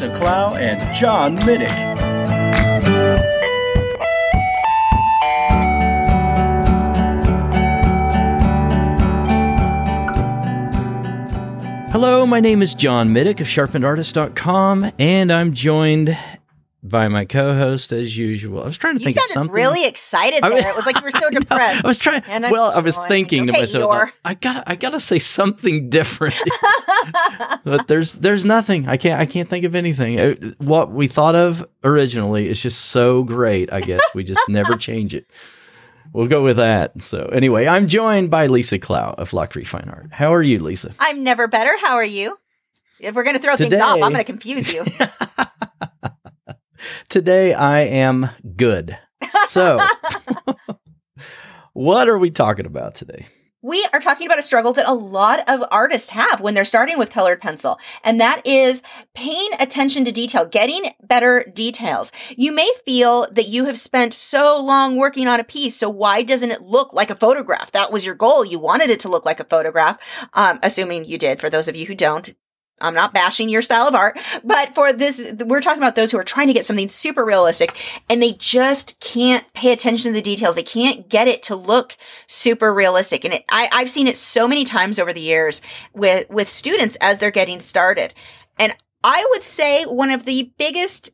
Lisa Clough and John Middick. Hello, my name is John Middick of sharpenedartist.com, and I'm joined by my co-host as usual. I was trying to You think of something. really excited I mean- it was like you were so depressed. I was trying. And I'm well, I was going, thinking okay, to myself, like, I gotta, I gotta say something different. but there's, there's nothing. I can't, I can't think of anything. Uh, What we thought of originally is just so great. I guess we just never change it. We'll go with that. So anyway, I'm joined by Lisa Clough of Lachri Fine Art. How are you, Lisa? I'm never better. How are you? If we're going to throw things off, I'm going to confuse you. Today I am good. So, what are we talking about today? we are talking about a struggle that a lot of artists have when they're starting with colored pencil, and that is paying attention to detail, getting better details. You may feel that you have spent so long working on a piece, so why doesn't it look like a photograph? That was your goal. You wanted it to look like a photograph, um, assuming you did. For those of you who don't, I'm not bashing your style of art, but for this, we're talking about those who are trying to get something super realistic and they just can't pay attention to the details. They can't get it to look super realistic. And it, I, I've seen it so many times over the years with, with students as they're getting started. And I would say one of the biggest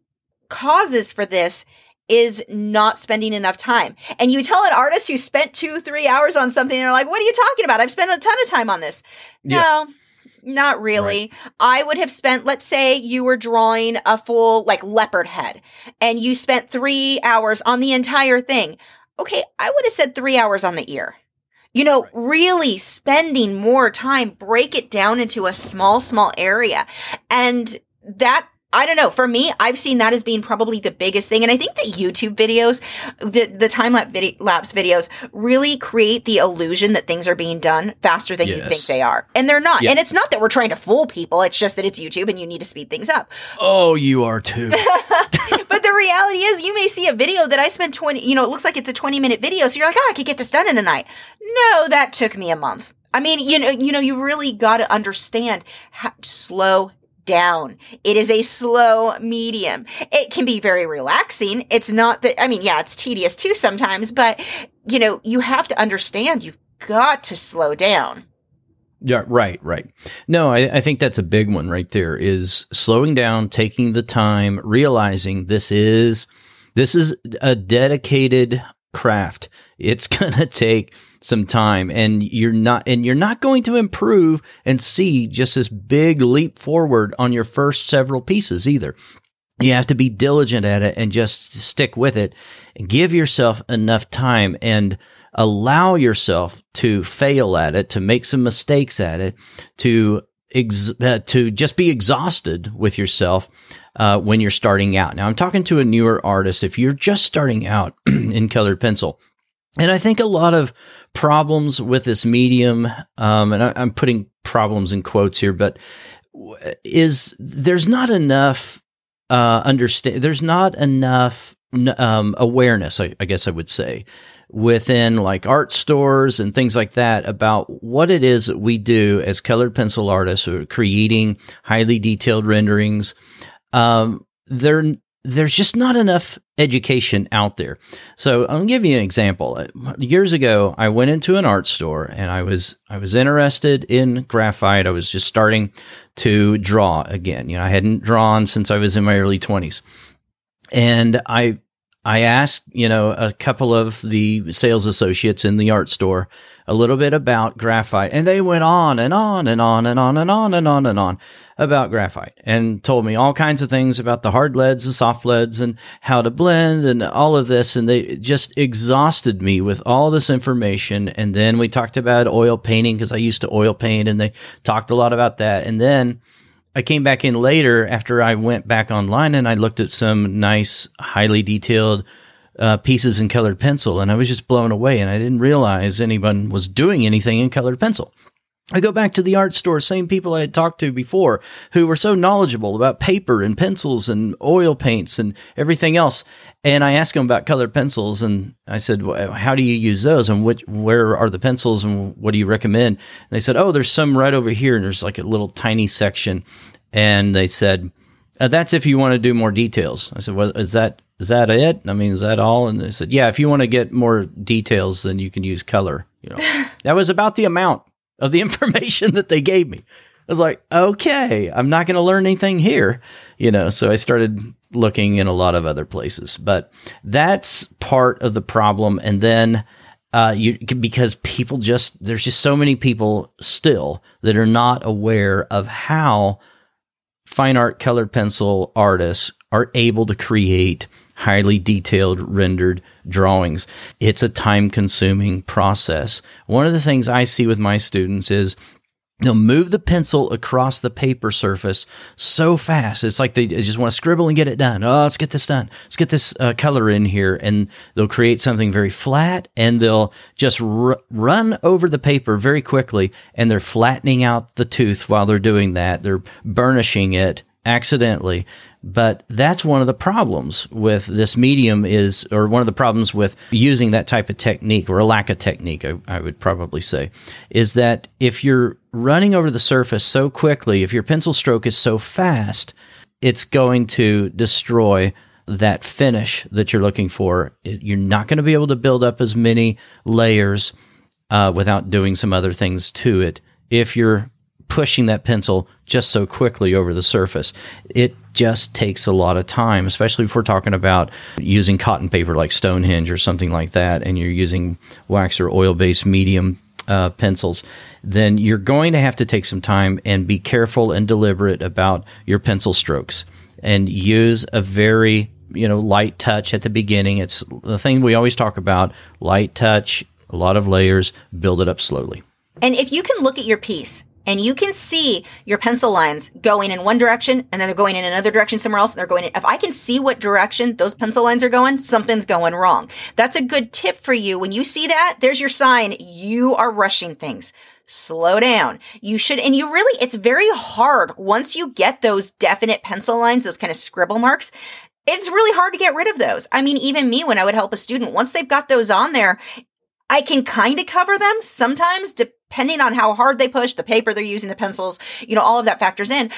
causes for this is not spending enough time. And you tell an artist who spent two, three hours on something, and they're like, what are you talking about? I've spent a ton of time on this. Yeah. No, not really. I would have spent, let's say you were drawing a full like leopard head and you spent three hours on the entire thing. Okay. I would have said three hours on the ear. You know, really spending more time, break it down into a small, small area. And that, I don't know. For me, I've seen that as being probably the biggest thing. And I think that YouTube videos, the, the time lapse lapse videos really create the illusion that things are being done faster than you think they are. And they're not. Yeah. And it's not that we're trying to fool people. It's just that it's YouTube and you need to speed things up. Oh, you are too. but the reality is you may see a video that I spent 20, you know, it looks like it's a 20 minute video. So you're like, oh, I could get this done in a night. No, that took me a month. I mean, you know, you know, you really got to understand how slow down. It is a slow medium. It can be very relaxing. It's not that, I mean, yeah, it's tedious too sometimes, but you know, you have to understand you've got to slow down. Yeah, right, right. No, I, I think that's a big one right there is slowing down, taking the time, realizing this is this is a dedicated craft. It's gonna take some time and you're not and you're not going to improve and see just this big leap forward on your first several pieces either. You have to be diligent at it and just stick with it give yourself enough time and allow yourself to fail at it, to make some mistakes at it, to ex- uh, to just be exhausted with yourself uh, when you're starting out. Now, I'm talking to a newer artist. If you're just starting out in colored pencil, and I think a lot of problems with this medium, um, and I, I'm putting problems in quotes here, but is there's not enough uh, understand. There's not enough um, awareness, I, I guess I would say, within like art stores and things like that about what it is that we do as colored pencil artists are creating highly detailed renderings. Um, there, there's just not enough education out there. So I'll give you an example. Years ago, I went into an art store and I was I was interested in graphite. I was just starting to draw again. You know, I hadn't drawn since I was in my early 20s. And I I asked, you know, a couple of the sales associates in the art store a little bit about graphite, and they went on and on and on and on and on and on and on about graphite and told me all kinds of things about the hard leads, and soft leads, and how to blend and all of this. And they just exhausted me with all this information. And then we talked about oil painting because I used to oil paint and they talked a lot about that. And then I came back in later after I went back online and I looked at some nice, highly detailed uh, pieces in colored pencil, and I was just blown away. And I didn't realize anyone was doing anything in colored pencil. I go back to the art store, same people I had talked to before who were so knowledgeable about paper and pencils and oil paints and everything else. And I asked them about colored pencils and I said, well, how do you use those and which, where are the pencils and what do you recommend? And they said, oh, there's some right over here. And there's like a little tiny section. And they said, uh, that's if you want to do more details. I said, well, is that, is that it? I mean, is that all? And they said, yeah, if you want to get more details, then you can use color. You know, that was about the amount of the information that they gave me. I was like, okay, I'm not going to learn anything here, you know. So I started looking in a lot of other places, but that's part of the problem. And then, uh, you because people just there's just so many people still that are not aware of how fine art colored pencil artists are able to create highly detailed rendered drawings. It's a time consuming process. One of the things I see with my students is they'll move the pencil across the paper surface so fast. It's like they just want to scribble and get it done. Oh, let's get this done. Let's get this uh, color in here. And they'll create something very flat and they'll just r- run over the paper very quickly and they're flattening out the tooth while they're doing that. They're burnishing it accidentally but that's one of the problems with this medium is or one of the problems with using that type of technique or a lack of technique I, I, would probably say is that if you're running over the surface so quickly if your pencil stroke is so fast it's going to destroy that finish that you're looking for you're not going to be able to build up as many layers uh, without doing some other things to it if you're pushing that pencil just so quickly over the surface. It just takes a lot of time, especially if we're talking about using cotton paper like Stonehenge or something like that, and you're using wax or oil based medium uh, pencils, then you're going to have to take some time and be careful and deliberate about your pencil strokes and use a very you know light touch at the beginning. It's the thing we always talk about: light touch, a lot of layers, build it up slowly. And if you can look at your piece and you can see your pencil lines going in one direction and then they're going in another direction somewhere else and they're going in. If I can see what direction those pencil lines are going, something's going wrong. That's a good tip for you. When you see that, there's your sign. You are rushing things. Slow down. You should, and you really, it's very hard once you get those definite pencil lines, those kind of scribble marks. It's really hard to get rid of those. I mean, even me, when I would help a student, once they've got those on there, I can kind of cover them sometimes, depending on how hard they push, the paper they're using, the pencils, you know, all of that factors in.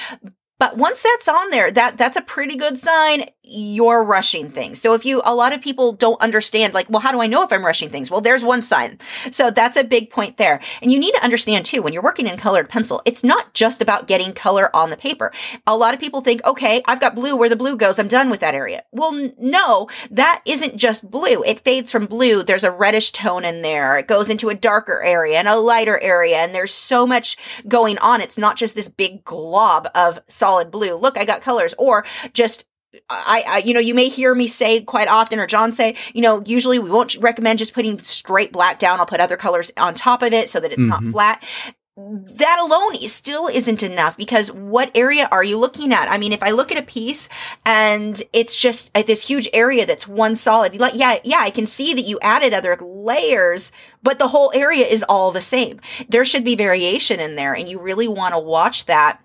But once that's on there, that that's a pretty good sign you're rushing things. So if you a lot of people don't understand like, well, how do I know if I'm rushing things? Well, there's one sign. So that's a big point there. And you need to understand too when you're working in colored pencil, it's not just about getting color on the paper. A lot of people think, "Okay, I've got blue where the blue goes. I'm done with that area." Well, no, that isn't just blue. It fades from blue. There's a reddish tone in there. It goes into a darker area and a lighter area and there's so much going on. It's not just this big glob of solid blue. Look, I got colors or just I, I, you know, you may hear me say quite often, or John say, you know, usually we won't recommend just putting straight black down. I'll put other colors on top of it so that it's mm-hmm. not flat. That alone still isn't enough because what area are you looking at? I mean, if I look at a piece and it's just at this huge area that's one solid, like, yeah, yeah, I can see that you added other layers, but the whole area is all the same. There should be variation in there and you really want to watch that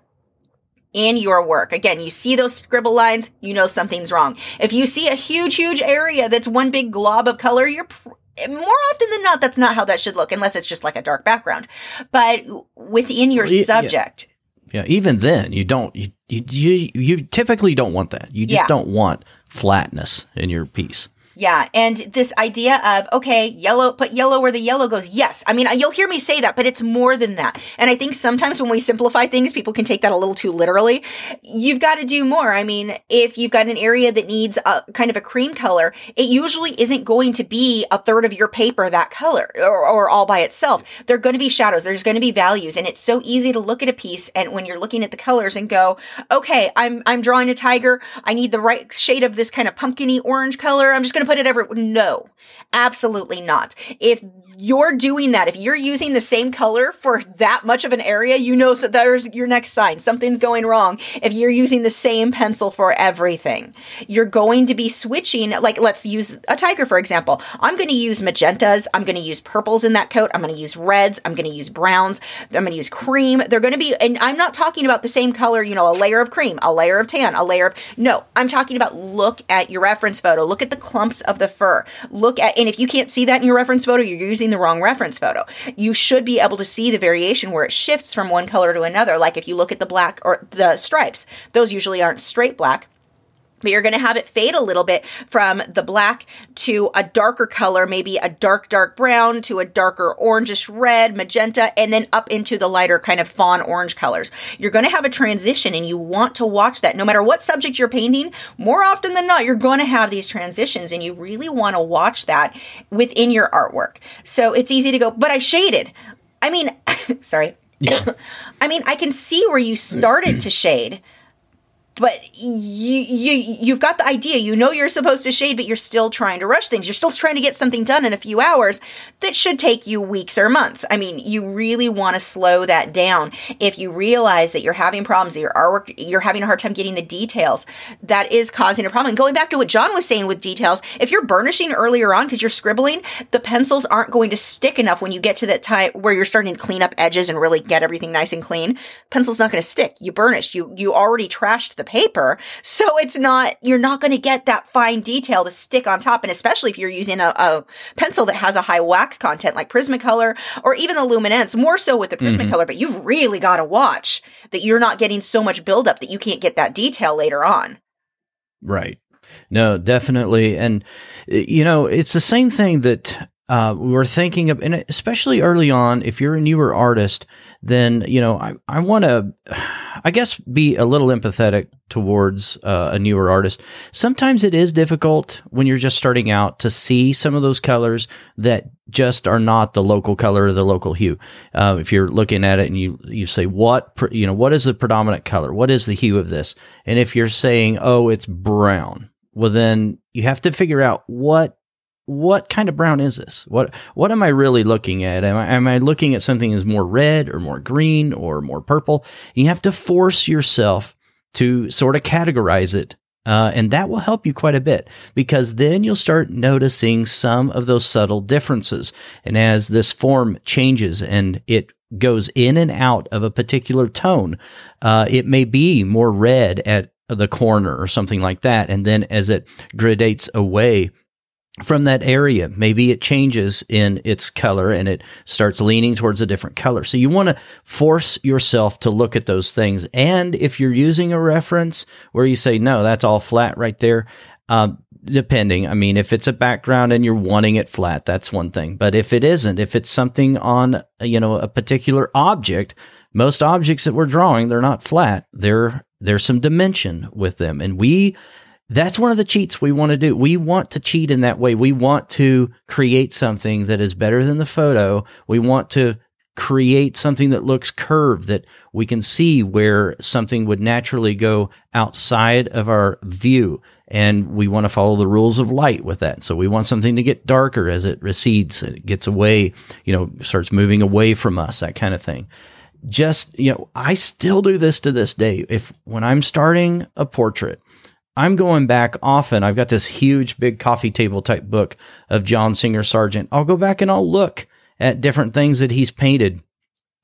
in your work. Again, you see those scribble lines, you know something's wrong. If you see a huge, huge area that's one big glob of color, you're pr- more often than not, that's not how that should look, unless it's just like a dark background. But within your well, subject. Yeah. yeah. even then, you don't, you, you, you, typically don't want that. You just yeah. don't want flatness in your piece. Yeah. And this idea of, okay, yellow, put yellow where the yellow goes. Yes. I mean, you'll hear me say that, but it's more than that. And I think sometimes when we simplify things, people can take that a little too literally. You've got to do more. I mean, if you've got an area that needs a kind of a cream color, it usually isn't going to be a third of your paper that color or, or all by itself. There are going to be shadows. There's going to be values. And it's so easy to look at a piece and when you're looking at the colors and go, okay, I'm, I'm drawing a tiger. I need the right shade of this kind of pumpkiny orange color. I'm just going going to put it every, no, absolutely not. If you're doing that, if you're using the same color for that much of an area, you know that there's your next sign. Something's going wrong. If you're using the same pencil for everything, you're going to be switching. Like, let's use a tiger, for example. I'm going to use magentas. I'm going to use purples in that coat. I'm going to use reds. I'm going to use browns. I'm going to use cream. They're going to be, and I'm not talking about the same color, you know, a layer of cream, a layer of tan, a layer of, no, I'm talking about look at your reference photo. Look at the of the fur. Look at, and if you can't see that in your reference photo, you're using the wrong reference photo. You should be able to see the variation where it shifts from one color to another. Like if you look at the black or the stripes, those usually aren't straight black but you're going to have it fade a little bit from the black to a darker color, maybe a dark, dark brown to a darker orangish red, magenta, and then up into the lighter kind of fawn orange colors. You're going to have a transition and you want to watch that no matter what subject you're painting. More often than not, you're going to have these transitions and you really want to watch that within your artwork. So it's easy to go, but I shaded. I mean, sorry. Yeah. I mean, I can see where you started to shade but you, you you've got the idea. You know you're supposed to shade but you're still trying to rush things. You're still trying to get something done in a few hours that should take you weeks or months. I mean you really want to slow that down. If you realize that you're having problems that your artwork you're having a hard time getting the details that is causing a problem. And going back to what john was saying with details if you're burnishing earlier on because you're scribbling the pencils aren't going to stick enough when you get to that time where you're starting to clean up edges and really get everything nice and clean. Pencil's not going to stick. You burnished. You you already trashed the the paper. So it's not, you're not going to get that fine detail to stick on top. And especially if you're using a, a, pencil that has a high wax content like Prismacolor or even the Luminance, more so with the Prismacolor, mm-hmm. but you've really got to watch that you're not getting so much buildup that you can't get that detail later on. Right. No, definitely. And, you know, it's the same thing that uh, we were thinking of, and especially early on, if you're a newer artist, then you know I I want to, I guess, be a little empathetic towards uh, a newer artist. Sometimes it is difficult when you're just starting out to see some of those colors that just are not the local color or the local hue. Uh, if you're looking at it and you you say what you know what is the predominant color, what is the hue of this, and if you're saying oh it's brown, well then you have to figure out what what kind of brown is this? What what am I really looking at? Am I, am I looking at something that's more red or more green or more purple? You have to force yourself to sort of categorize it. Uh, and that will help you quite a bit because then you'll start noticing some of those subtle differences. And as this form changes and it goes in and out of a particular tone, uh, it may be more red at the corner or something like that. And then as it gradates away, from that area. Maybe it changes in its color and it starts leaning towards a different color. So you want to force yourself to look at those things. And if you're using a reference where you say, no, that's all flat right there, um, depending. I mean, if it's a background and you're wanting it flat, that's one thing. But if it isn't, if it's something on, you know, a particular object, most objects that we're drawing, they're not flat. They're, there's some dimension with them. And we, that's one of the cheats we want to do. We want to cheat in that way. We want to create something that is better than the photo. We want to create something that looks curved that we can see where something would naturally go outside of our view. And we want to follow the rules of light with that. So we want something to get darker as it recedes, it gets away, you know, starts moving away from us, that kind of thing. Just, you know, I still do this to this day. If when I'm starting a portrait, I'm going back often. I've got this huge, big coffee table type book of John Singer Sargent. I'll go back and I'll look at different things that he's painted,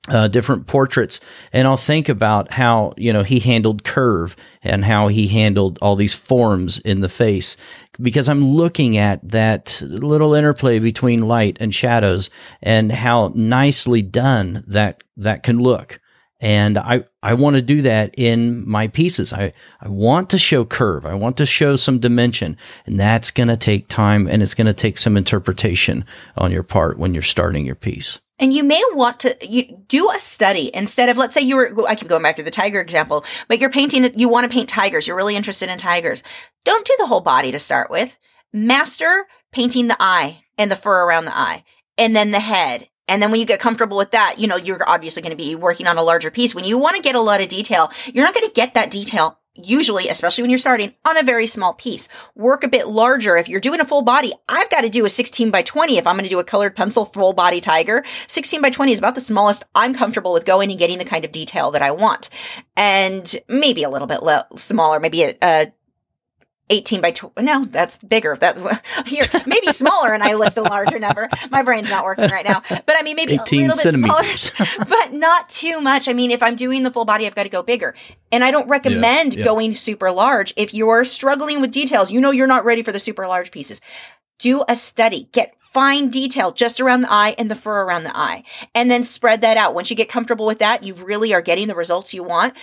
uh, different portraits, and I'll think about how, you know, he handled curve and how he handled all these forms in the face because I'm looking at that little interplay between light and shadows and how nicely done that, that can look. And I, I want to do that in my pieces. I, I want to show curve. I want to show some dimension. And that's going to take time and it's going to take some interpretation on your part when you're starting your piece. And you may want to you do a study instead of, let's say you were, I keep going back to the tiger example, but you're painting, you want to paint tigers. You're really interested in tigers. Don't do the whole body to start with. Master painting the eye and the fur around the eye and then the head and then when you get comfortable with that, you know, you're obviously going to be working on a larger piece. When you want to get a lot of detail, you're not going to get that detail usually, especially when you're starting, on a very small piece. Work a bit larger. If you're doing a full body, I've got to do a 16 by 20 if I'm going to do a colored pencil full body tiger. 16 by 20 is about the smallest I'm comfortable with going and getting the kind of detail that I want. And maybe a little bit le- smaller, maybe a, a 18 by 20. No, that's bigger. That here, maybe smaller and I list a larger number. My brain's not working right now. But I mean, maybe 18 a little centimeters. bit smaller, but not too much. I mean, if I'm doing the full body, I've got to go bigger. And I don't recommend yeah, yeah. going super large. If you're struggling with details, you know you're not ready for the super large pieces. Do a study. Get fine detail just around the eye and the fur around the eye. And then spread that out. Once you get comfortable with that, you really are getting the results you want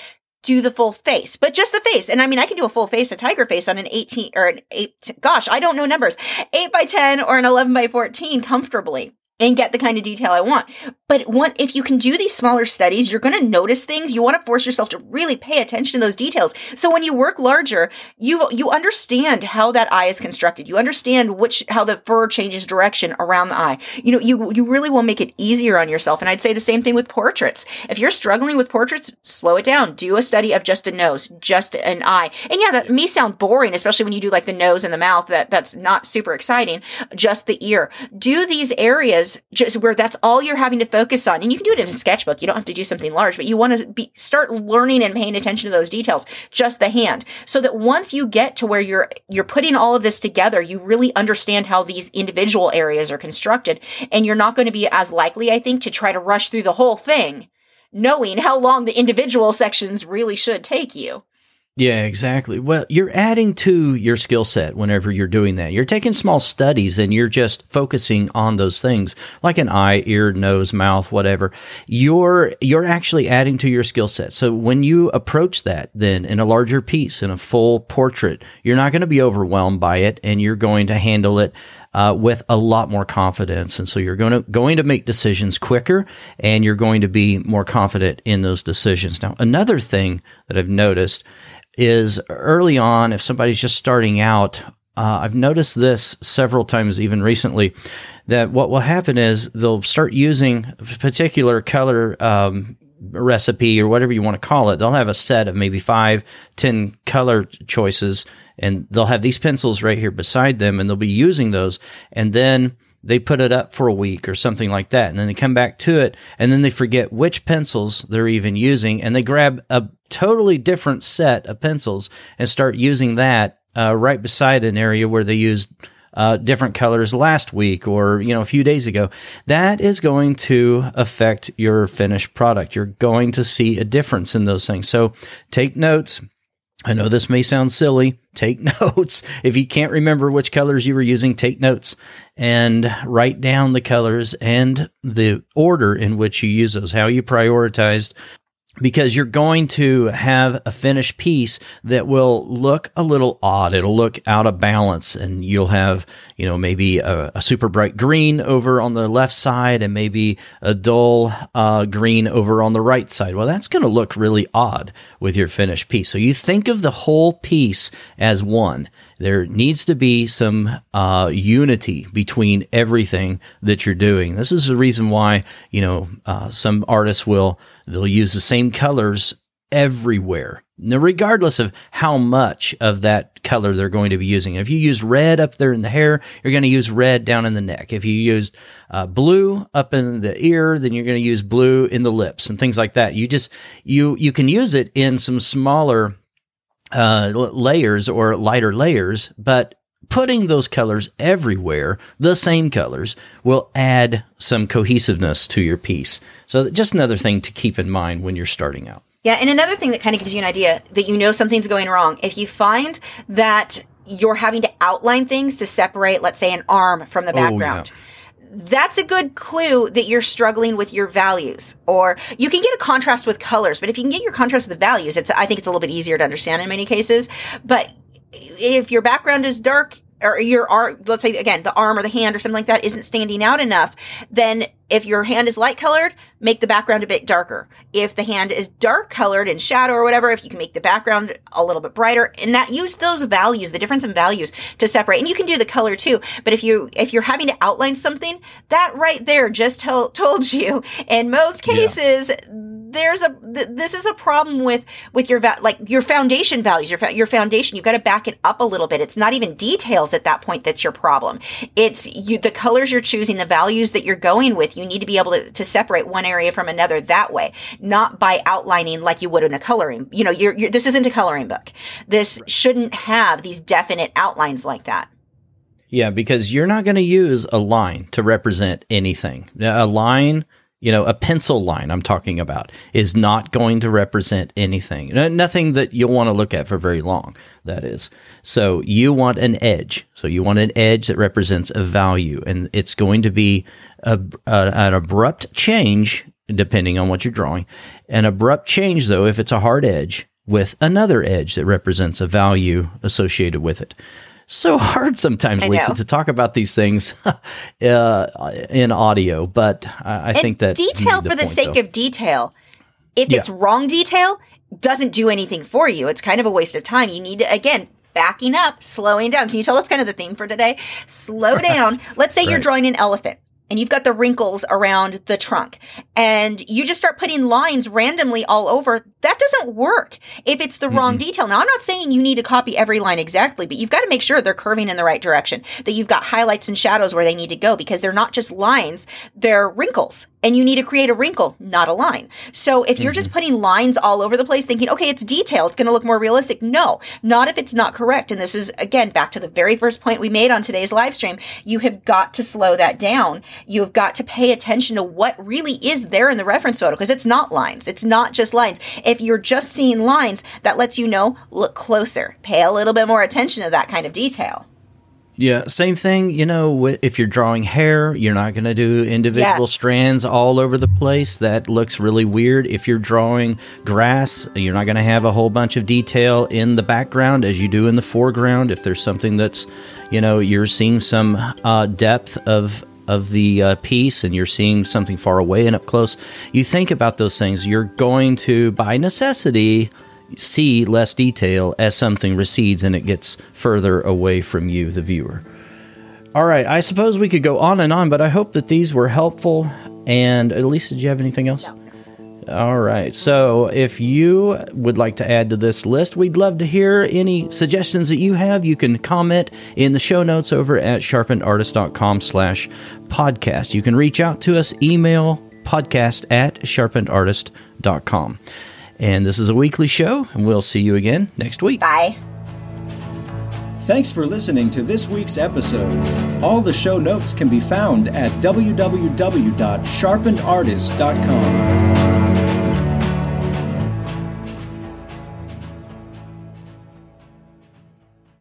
do the full face, but just the face. And I mean, I can do a full face, a tiger face on an 18 or an 8, gosh, I don't know numbers, 8 by 10 or an 11 by 14 comfortably and get the kind of detail I want. But one, if you can do these smaller studies, you're going to notice things. You want to force yourself to really pay attention to those details. So when you work larger, you you understand how that eye is constructed. You understand which how the fur changes direction around the eye. You know, you you really will make it easier on yourself. And I'd say the same thing with portraits. If you're struggling with portraits, slow it down. Do a study of just a nose, just an eye. And yeah, that may sound boring, especially when you do like the nose and the mouth. That that's not super exciting. Just the ear. Do these areas just where that's all you're having to focus on. And you can do it in a sketchbook. You don't have to do something large, but you want to be start learning and paying attention to those details, just the hand. So that once you get to where you're you're putting all of this together, you really understand how these individual areas are constructed. And you're not going to be as likely, I think, to try to rush through the whole thing, knowing how long the individual sections really should take you. Yeah, exactly. Well, you're adding to your skill set whenever you're doing that. You're taking small studies and you're just focusing on those things like an eye, ear, nose, mouth, whatever. You're you're actually adding to your skill set. So when you approach that then in a larger piece in a full portrait, you're not going to be overwhelmed by it and you're going to handle it uh, with a lot more confidence. And so you're going to going to make decisions quicker, and you're going to be more confident in those decisions. Now, another thing that I've noticed is early on, if somebody's just starting out, uh, I've noticed this several times, even recently, that what will happen is they'll start using a particular color um, recipe or whatever you want to call it. They'll have a set of maybe five, ten color choices, and they'll have these pencils right here beside them, and they'll be using those, and then they put it up for a week or something like that. And then they come back to it and then they forget which pencils they're even using and they grab a totally different set of pencils and start using that uh, right beside an area where they used uh, different colors last week or you know a few days ago. That is going to affect your finished product. You're going to see a difference in those things. So take notes I know this may sound silly. Take notes. If you can't remember which colors you were using, take notes and write down the colors and the order in which you use those, how you prioritized because you're going to have a finished piece that will look a little odd. It'll look out of balance and you'll have, you know, maybe a, a super bright green over on the left side and maybe a dull uh, green over on the right side. Well, that's going to look really odd with your finished piece. So you think of the whole piece as one. There needs to be some uh, unity between everything that you're doing. This is the reason why, you know, uh, some artists will They'll use the same colors everywhere. Now, regardless of how much of that color they're going to be using. If you use red up there in the hair, you're going to use red down in the neck. If you used uh, blue up in the ear, then you're going to use blue in the lips and things like that. You just you you can use it in some smaller uh, layers or lighter layers, but putting those colors everywhere, the same colors, will add some cohesiveness to your piece. So, just another thing to keep in mind when you're starting out. Yeah, and another thing that kind of gives you an idea that you know something's going wrong. If you find that you're having to outline things to separate, let's say, an arm from the background. Oh, yeah that's a good clue that you're struggling with your values. Or you can get a contrast with colors but if you can get your contrast with the values it's i think it's a little bit easier to understand in many cases. But if your background is dark or your arm, let's say again, the arm or the hand or something like that isn't standing out enough, then if your hand is light colored, make the background a bit darker. If the hand is dark colored in shadow or whatever, if you can make the background a little bit brighter and that use those values, the difference in values to separate. And you can do the color too. But if you, if you're having to outline something, that right there just told you in most cases, yeah there's a th- this is a problem with with your va- like your foundation values your fa- your foundation. You've got to back it up a little bit. It's not even details at that point that's your problem. It's you the colors you're choosing the values that you're going with you need to be able to, to separate one area from another that way. Not by outlining like you would in a coloring you know you're, you're this isn't a coloring book. This shouldn't have these definite outlines like that. Yeah because you're not going to use a line to represent anything. A line you know, a pencil line I'm talking about is not going to represent anything. Nothing that you'll want to look at for very long, that is. So you want an edge. So you want an edge that represents a value, and it's going to be a, a, an abrupt change, depending on what you're drawing. An abrupt change, though, if it's a hard edge, with another edge that represents a value associated with it so hard sometimes, Lisa, to talk about these things uh, in audio. But I, I think that detail for the point, sake though. of detail. If yeah. it's wrong detail, doesn't do anything for you. It's kind of a waste of time. You need to again backing up, slowing down. Can you tell that's kind of the theme for today? Slow right. down. Let's say right. you're drawing an elephant and you've got the wrinkles around the trunk and you just start putting lines randomly all over, that doesn't work if it's the mm-hmm. wrong detail. Now, I'm not saying you need to copy every line exactly, but you've got to make sure they're curving in the right direction, that you've got highlights and shadows where they need to go because they're not just lines, they're wrinkles and you need to create a wrinkle, not a line. So if you're mm-hmm. just putting lines all over the place thinking, okay, it's detail, it's going to look more realistic. No, not if it's not correct. And this is again, back to the very first point we made on today's live stream. You have got to slow that down You've got to pay attention to what really is there in the reference photo because it's not lines. It's not just lines. If you're just seeing lines, that lets you know, look closer, pay a little bit more attention to that kind of detail. Yeah, same thing. You know, if you're drawing hair, you're not going to do individual yes. strands all over the place. That looks really weird. If you're drawing grass, you're not going to have a whole bunch of detail in the background as you do in the foreground. If there's something that's, you know, you're seeing some uh, depth of of the uh, piece and you're seeing something far away and up close, you think about those things. You're going to, by necessity, see less detail as something recedes and it gets further away from you, the viewer. All right, I suppose we could go on and on, but I hope that these were helpful. And Elisa, did you have anything else? No. All right. So if you would like to add to this list, we'd love to hear any suggestions that you have. You can comment in the show notes over at sharpenedartist.com slash podcast. You can reach out to us, email podcast at sharpenedartist.com. And this is a weekly show, and we'll see you again next week. Bye. Thanks for listening to this week's episode. All the show notes can be found at www.sharpenedartist.com.